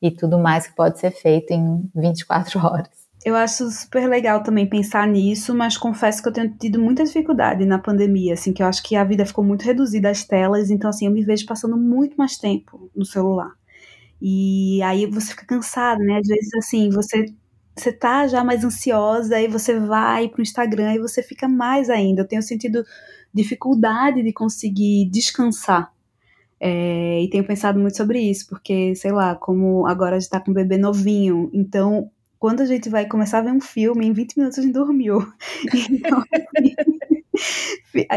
e tudo mais que pode ser feito em 24 horas. Eu acho super legal também pensar nisso, mas confesso que eu tenho tido muita dificuldade na pandemia, assim, que eu acho que a vida ficou muito reduzida às telas, então assim, eu me vejo passando muito mais tempo no celular. E aí você fica cansado, né? Às vezes assim, você você tá já mais ansiosa, aí você vai pro Instagram e você fica mais ainda. Eu tenho sentido dificuldade de conseguir descansar é, e tenho pensado muito sobre isso, porque, sei lá, como agora a gente tá com um bebê novinho, então quando a gente vai começar a ver um filme, em 20 minutos a gente dormiu. Então, assim,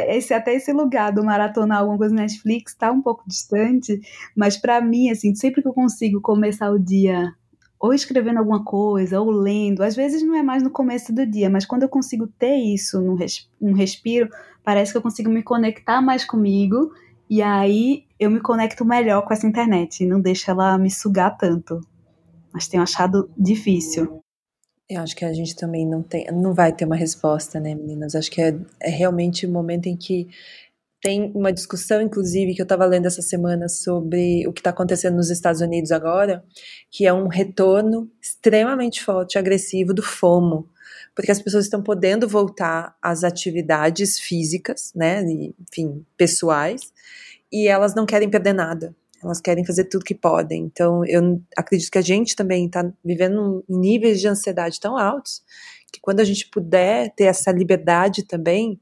esse, até esse lugar do maratonar alguma coisa no Netflix tá um pouco distante, mas para mim, assim, sempre que eu consigo começar o dia ou escrevendo alguma coisa, ou lendo, às vezes não é mais no começo do dia, mas quando eu consigo ter isso num, res, um respiro, parece que eu consigo me conectar mais comigo e aí eu me conecto melhor com essa internet, não deixa ela me sugar tanto. Mas tenho achado difícil. Eu acho que a gente também não tem, não vai ter uma resposta, né, meninas? Acho que é, é realmente o um momento em que tem uma discussão, inclusive, que eu estava lendo essa semana sobre o que está acontecendo nos Estados Unidos agora, que é um retorno extremamente forte, agressivo do FOMO, porque as pessoas estão podendo voltar às atividades físicas, né, enfim, pessoais, e elas não querem perder nada. Elas querem fazer tudo que podem. Então, eu acredito que a gente também está vivendo níveis de ansiedade tão altos que quando a gente puder ter essa liberdade também,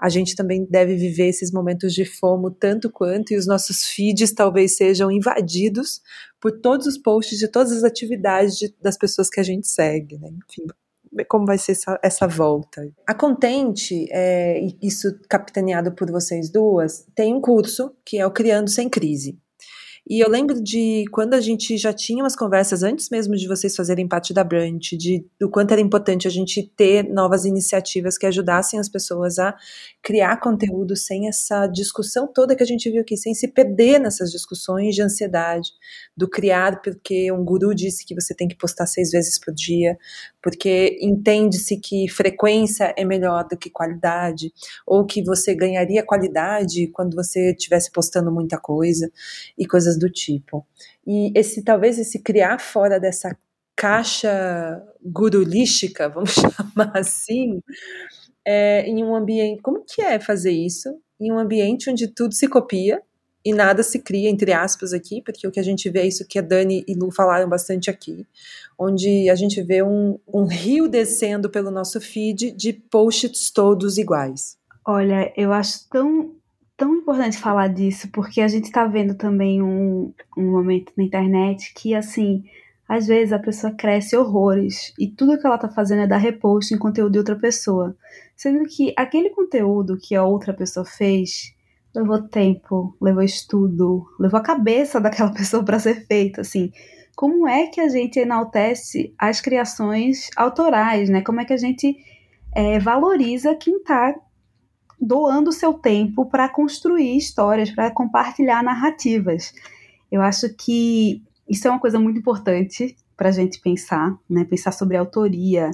a gente também deve viver esses momentos de fomo tanto quanto, e os nossos feeds talvez sejam invadidos por todos os posts de todas as atividades de, das pessoas que a gente segue, né? Enfim, como vai ser essa, essa volta. A Contente, é, isso capitaneado por vocês duas, tem um curso que é o Criando Sem Crise. E eu lembro de quando a gente já tinha umas conversas antes mesmo de vocês fazerem parte da Brunch, de do quanto era importante a gente ter novas iniciativas que ajudassem as pessoas a criar conteúdo sem essa discussão toda que a gente viu aqui, sem se perder nessas discussões de ansiedade, do criar porque um guru disse que você tem que postar seis vezes por dia, porque entende-se que frequência é melhor do que qualidade, ou que você ganharia qualidade quando você estivesse postando muita coisa e coisas do tipo. E esse talvez esse criar fora dessa caixa gurulística, vamos chamar assim, é, em um ambiente. Como que é fazer isso? Em um ambiente onde tudo se copia e nada se cria, entre aspas, aqui, porque o que a gente vê é isso que a Dani e Lu falaram bastante aqui, onde a gente vê um, um rio descendo pelo nosso feed de posts todos iguais. Olha, eu acho tão, tão importante falar disso, porque a gente está vendo também um, um momento na internet que, assim, às vezes a pessoa cresce horrores e tudo que ela está fazendo é dar repost em conteúdo de outra pessoa. Sendo que aquele conteúdo que a outra pessoa fez levou tempo, levou estudo, levou a cabeça daquela pessoa para ser feito, assim. Como é que a gente enaltece as criações autorais, né? Como é que a gente é, valoriza quem está doando seu tempo para construir histórias, para compartilhar narrativas? Eu acho que isso é uma coisa muito importante para a gente pensar, né? Pensar sobre autoria,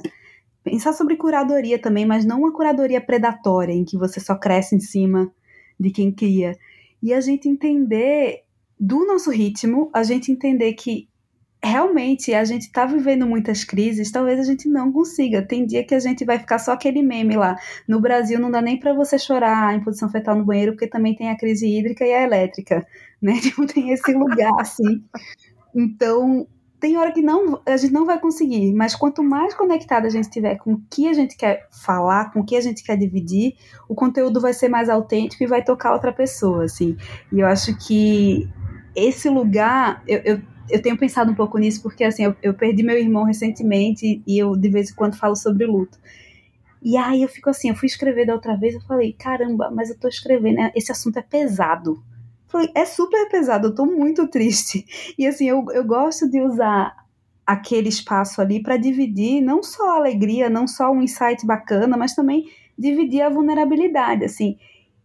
pensar sobre curadoria também, mas não uma curadoria predatória em que você só cresce em cima de quem cria. E a gente entender do nosso ritmo, a gente entender que realmente a gente está vivendo muitas crises, talvez a gente não consiga. Tem dia que a gente vai ficar só aquele meme lá. No Brasil não dá nem para você chorar em posição fetal no banheiro, porque também tem a crise hídrica e a elétrica, né? Tipo, tem esse lugar assim. Então, tem hora que não, a gente não vai conseguir, mas quanto mais conectado a gente estiver com o que a gente quer falar, com o que a gente quer dividir, o conteúdo vai ser mais autêntico e vai tocar outra pessoa, assim. E eu acho que esse lugar, eu, eu, eu tenho pensado um pouco nisso, porque assim, eu, eu perdi meu irmão recentemente e eu de vez em quando falo sobre luto. E aí eu fico assim, eu fui escrever da outra vez, eu falei, caramba, mas eu tô escrevendo, né? esse assunto é pesado foi, é super pesado, eu tô muito triste. E assim, eu, eu gosto de usar aquele espaço ali para dividir não só a alegria, não só um insight bacana, mas também dividir a vulnerabilidade, assim.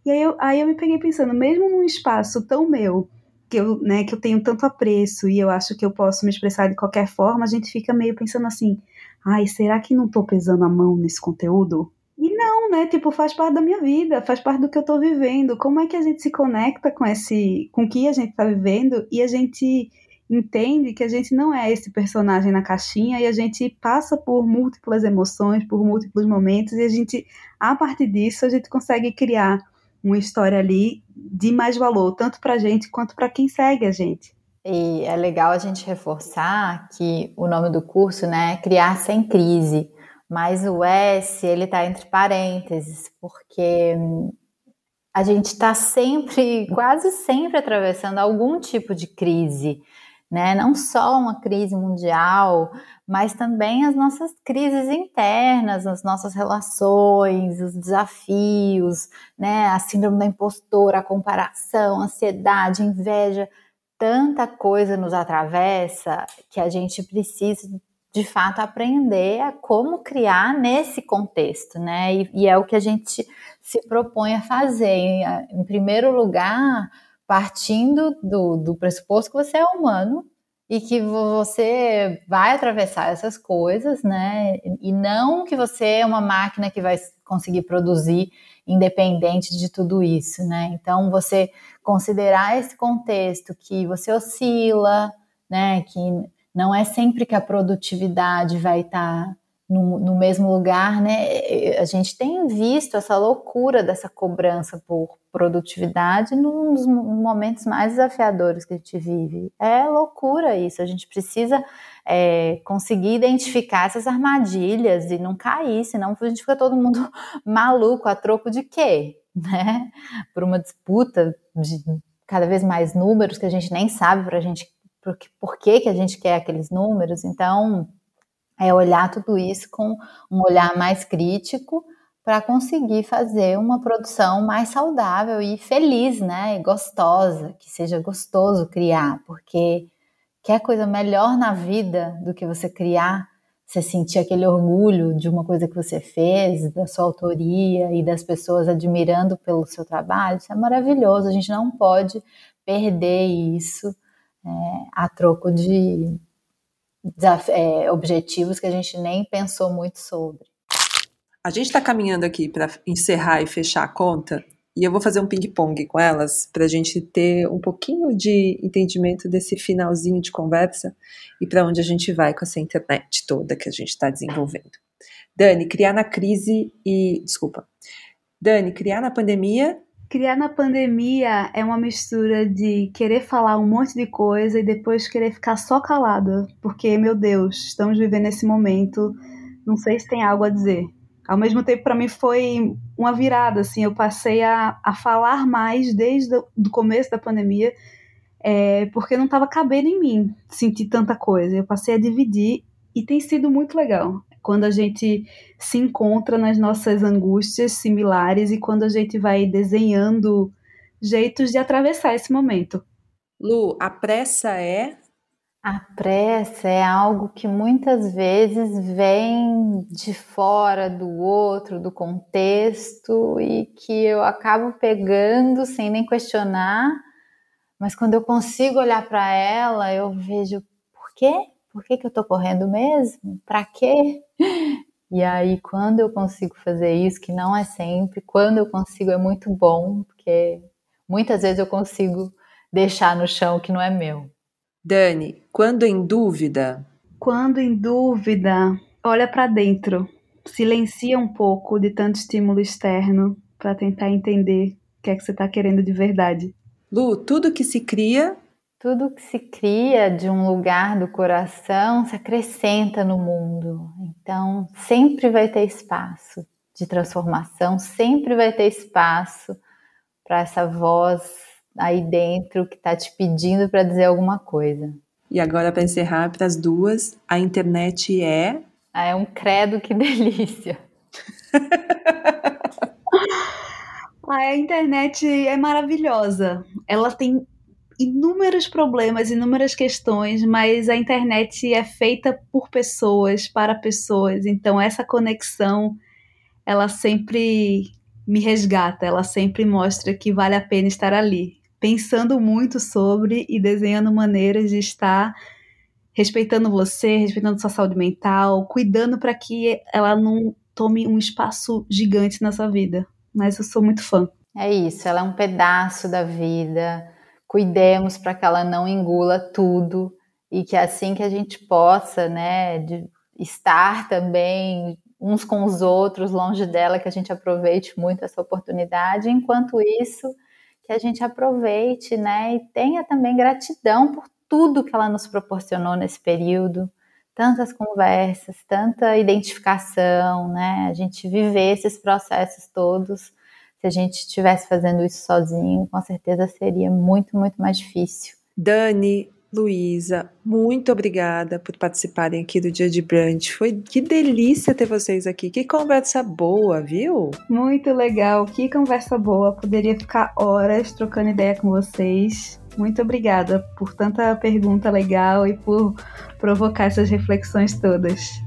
E aí eu, aí eu me peguei pensando, mesmo num espaço tão meu, que eu, né, que eu tenho tanto apreço e eu acho que eu posso me expressar de qualquer forma, a gente fica meio pensando assim, ai, será que não tô pesando a mão nesse conteúdo? E não, né? Tipo, faz parte da minha vida, faz parte do que eu tô vivendo. Como é que a gente se conecta com esse, com o que a gente tá vivendo e a gente entende que a gente não é esse personagem na caixinha e a gente passa por múltiplas emoções, por múltiplos momentos e a gente, a partir disso, a gente consegue criar uma história ali de mais valor, tanto pra gente quanto para quem segue a gente. E é legal a gente reforçar que o nome do curso, né, é Criar Sem Crise mas o S ele está entre parênteses, porque a gente está sempre, quase sempre atravessando algum tipo de crise, né? Não só uma crise mundial, mas também as nossas crises internas, as nossas relações, os desafios, né? A síndrome da impostora, a comparação, ansiedade, inveja, tanta coisa nos atravessa que a gente precisa de fato aprender a como criar nesse contexto, né? E, e, é o que a gente se propõe a fazer. Em, em primeiro lugar, partindo do, do pressuposto que você é humano e que você vai atravessar essas coisas, né? E não que você é uma máquina que vai conseguir produzir independente de tudo isso, né? Então, você considerar esse contexto que você oscila, né? Que não é sempre que a produtividade vai estar tá no, no, mesmo lugar, né? A gente tem visto essa loucura dessa cobrança por produtividade nos momentos mais desafiadores que a gente vive. É loucura isso. A gente precisa é, conseguir identificar essas armadilhas e não cair, senão a gente fica todo mundo maluco a troco de quê? Né? Por uma disputa de cada vez mais números que a gente nem sabe para a gente por, por que, que a gente quer aqueles números. Então, é olhar tudo isso com um olhar mais crítico para conseguir fazer uma produção mais saudável e feliz, né? E gostosa, que seja gostoso criar, porque quer coisa melhor na vida do que você criar, você sentir aquele orgulho de uma coisa que você fez, da sua autoria e das pessoas admirando pelo seu trabalho, isso é maravilhoso. A gente não pode perder isso é, a troco de é, objetivos que a gente nem pensou muito sobre. A gente está caminhando aqui para encerrar e fechar a conta, e eu vou fazer um ping-pong com elas para a gente ter um pouquinho de entendimento desse finalzinho de conversa e para onde a gente vai com essa internet toda que a gente está desenvolvendo. Dani, criar na crise e. Desculpa. Dani, criar na pandemia Criar na pandemia é uma mistura de querer falar um monte de coisa e depois querer ficar só calada, porque, meu Deus, estamos vivendo esse momento, não sei se tem algo a dizer. Ao mesmo tempo, para mim foi uma virada, assim, eu passei a, a falar mais desde o começo da pandemia, é, porque não estava cabendo em mim sentir tanta coisa. Eu passei a dividir e tem sido muito legal quando a gente se encontra nas nossas angústias similares e quando a gente vai desenhando jeitos de atravessar esse momento. Lu, a pressa é? A pressa é algo que muitas vezes vem de fora do outro, do contexto e que eu acabo pegando sem nem questionar, mas quando eu consigo olhar para ela, eu vejo por quê? Por que, que eu tô correndo mesmo? Para quê? E aí, quando eu consigo fazer isso, que não é sempre, quando eu consigo é muito bom, porque muitas vezes eu consigo deixar no chão o que não é meu. Dani, quando em dúvida? Quando em dúvida, olha para dentro. Silencia um pouco de tanto estímulo externo para tentar entender o que é que você está querendo de verdade. Lu, tudo que se cria tudo que se cria de um lugar do coração se acrescenta no mundo. Então, sempre vai ter espaço de transformação, sempre vai ter espaço para essa voz aí dentro que está te pedindo para dizer alguma coisa. E agora, para encerrar, para as duas, a internet é. Ah, é um credo, que delícia! a internet é maravilhosa. Ela tem inúmeros problemas, inúmeras questões, mas a internet é feita por pessoas, para pessoas. Então essa conexão, ela sempre me resgata, ela sempre mostra que vale a pena estar ali, pensando muito sobre e desenhando maneiras de estar respeitando você, respeitando sua saúde mental, cuidando para que ela não tome um espaço gigante na sua vida. Mas eu sou muito fã. É isso, ela é um pedaço da vida cuidemos para que ela não engula tudo e que assim que a gente possa, né, estar também uns com os outros, longe dela, que a gente aproveite muito essa oportunidade. Enquanto isso, que a gente aproveite, né, e tenha também gratidão por tudo que ela nos proporcionou nesse período, tantas conversas, tanta identificação, né, a gente viver esses processos todos se a gente estivesse fazendo isso sozinho, com certeza seria muito, muito mais difícil. Dani, Luísa, muito obrigada por participarem aqui do Dia de Brunch. Foi que delícia ter vocês aqui. Que conversa boa, viu? Muito legal, que conversa boa. Poderia ficar horas trocando ideia com vocês. Muito obrigada por tanta pergunta legal e por provocar essas reflexões todas.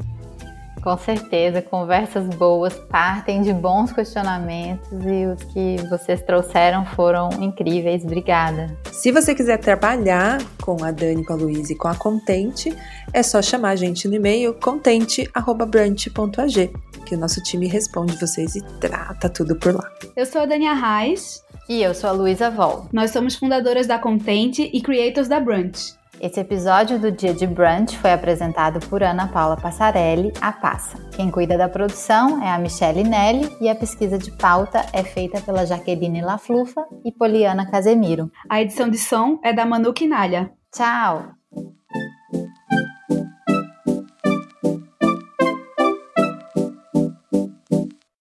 Com certeza, conversas boas partem de bons questionamentos e os que vocês trouxeram foram incríveis. Obrigada. Se você quiser trabalhar com a Dani, com a Luísa e com a Contente, é só chamar a gente no e-mail contente@brunch.ag, que o nosso time responde vocês e trata tudo por lá. Eu sou a Dania Reis. E eu sou a Luísa Vol. Nós somos fundadoras da Contente e creators da Brunch. Esse episódio do Dia de Brunch foi apresentado por Ana Paula Passarelli, a Passa. Quem cuida da produção é a Michelle Nelly e a pesquisa de pauta é feita pela Jaqueline Laflufa e Poliana Casemiro. A edição de som é da Manu Quinalha. Tchau!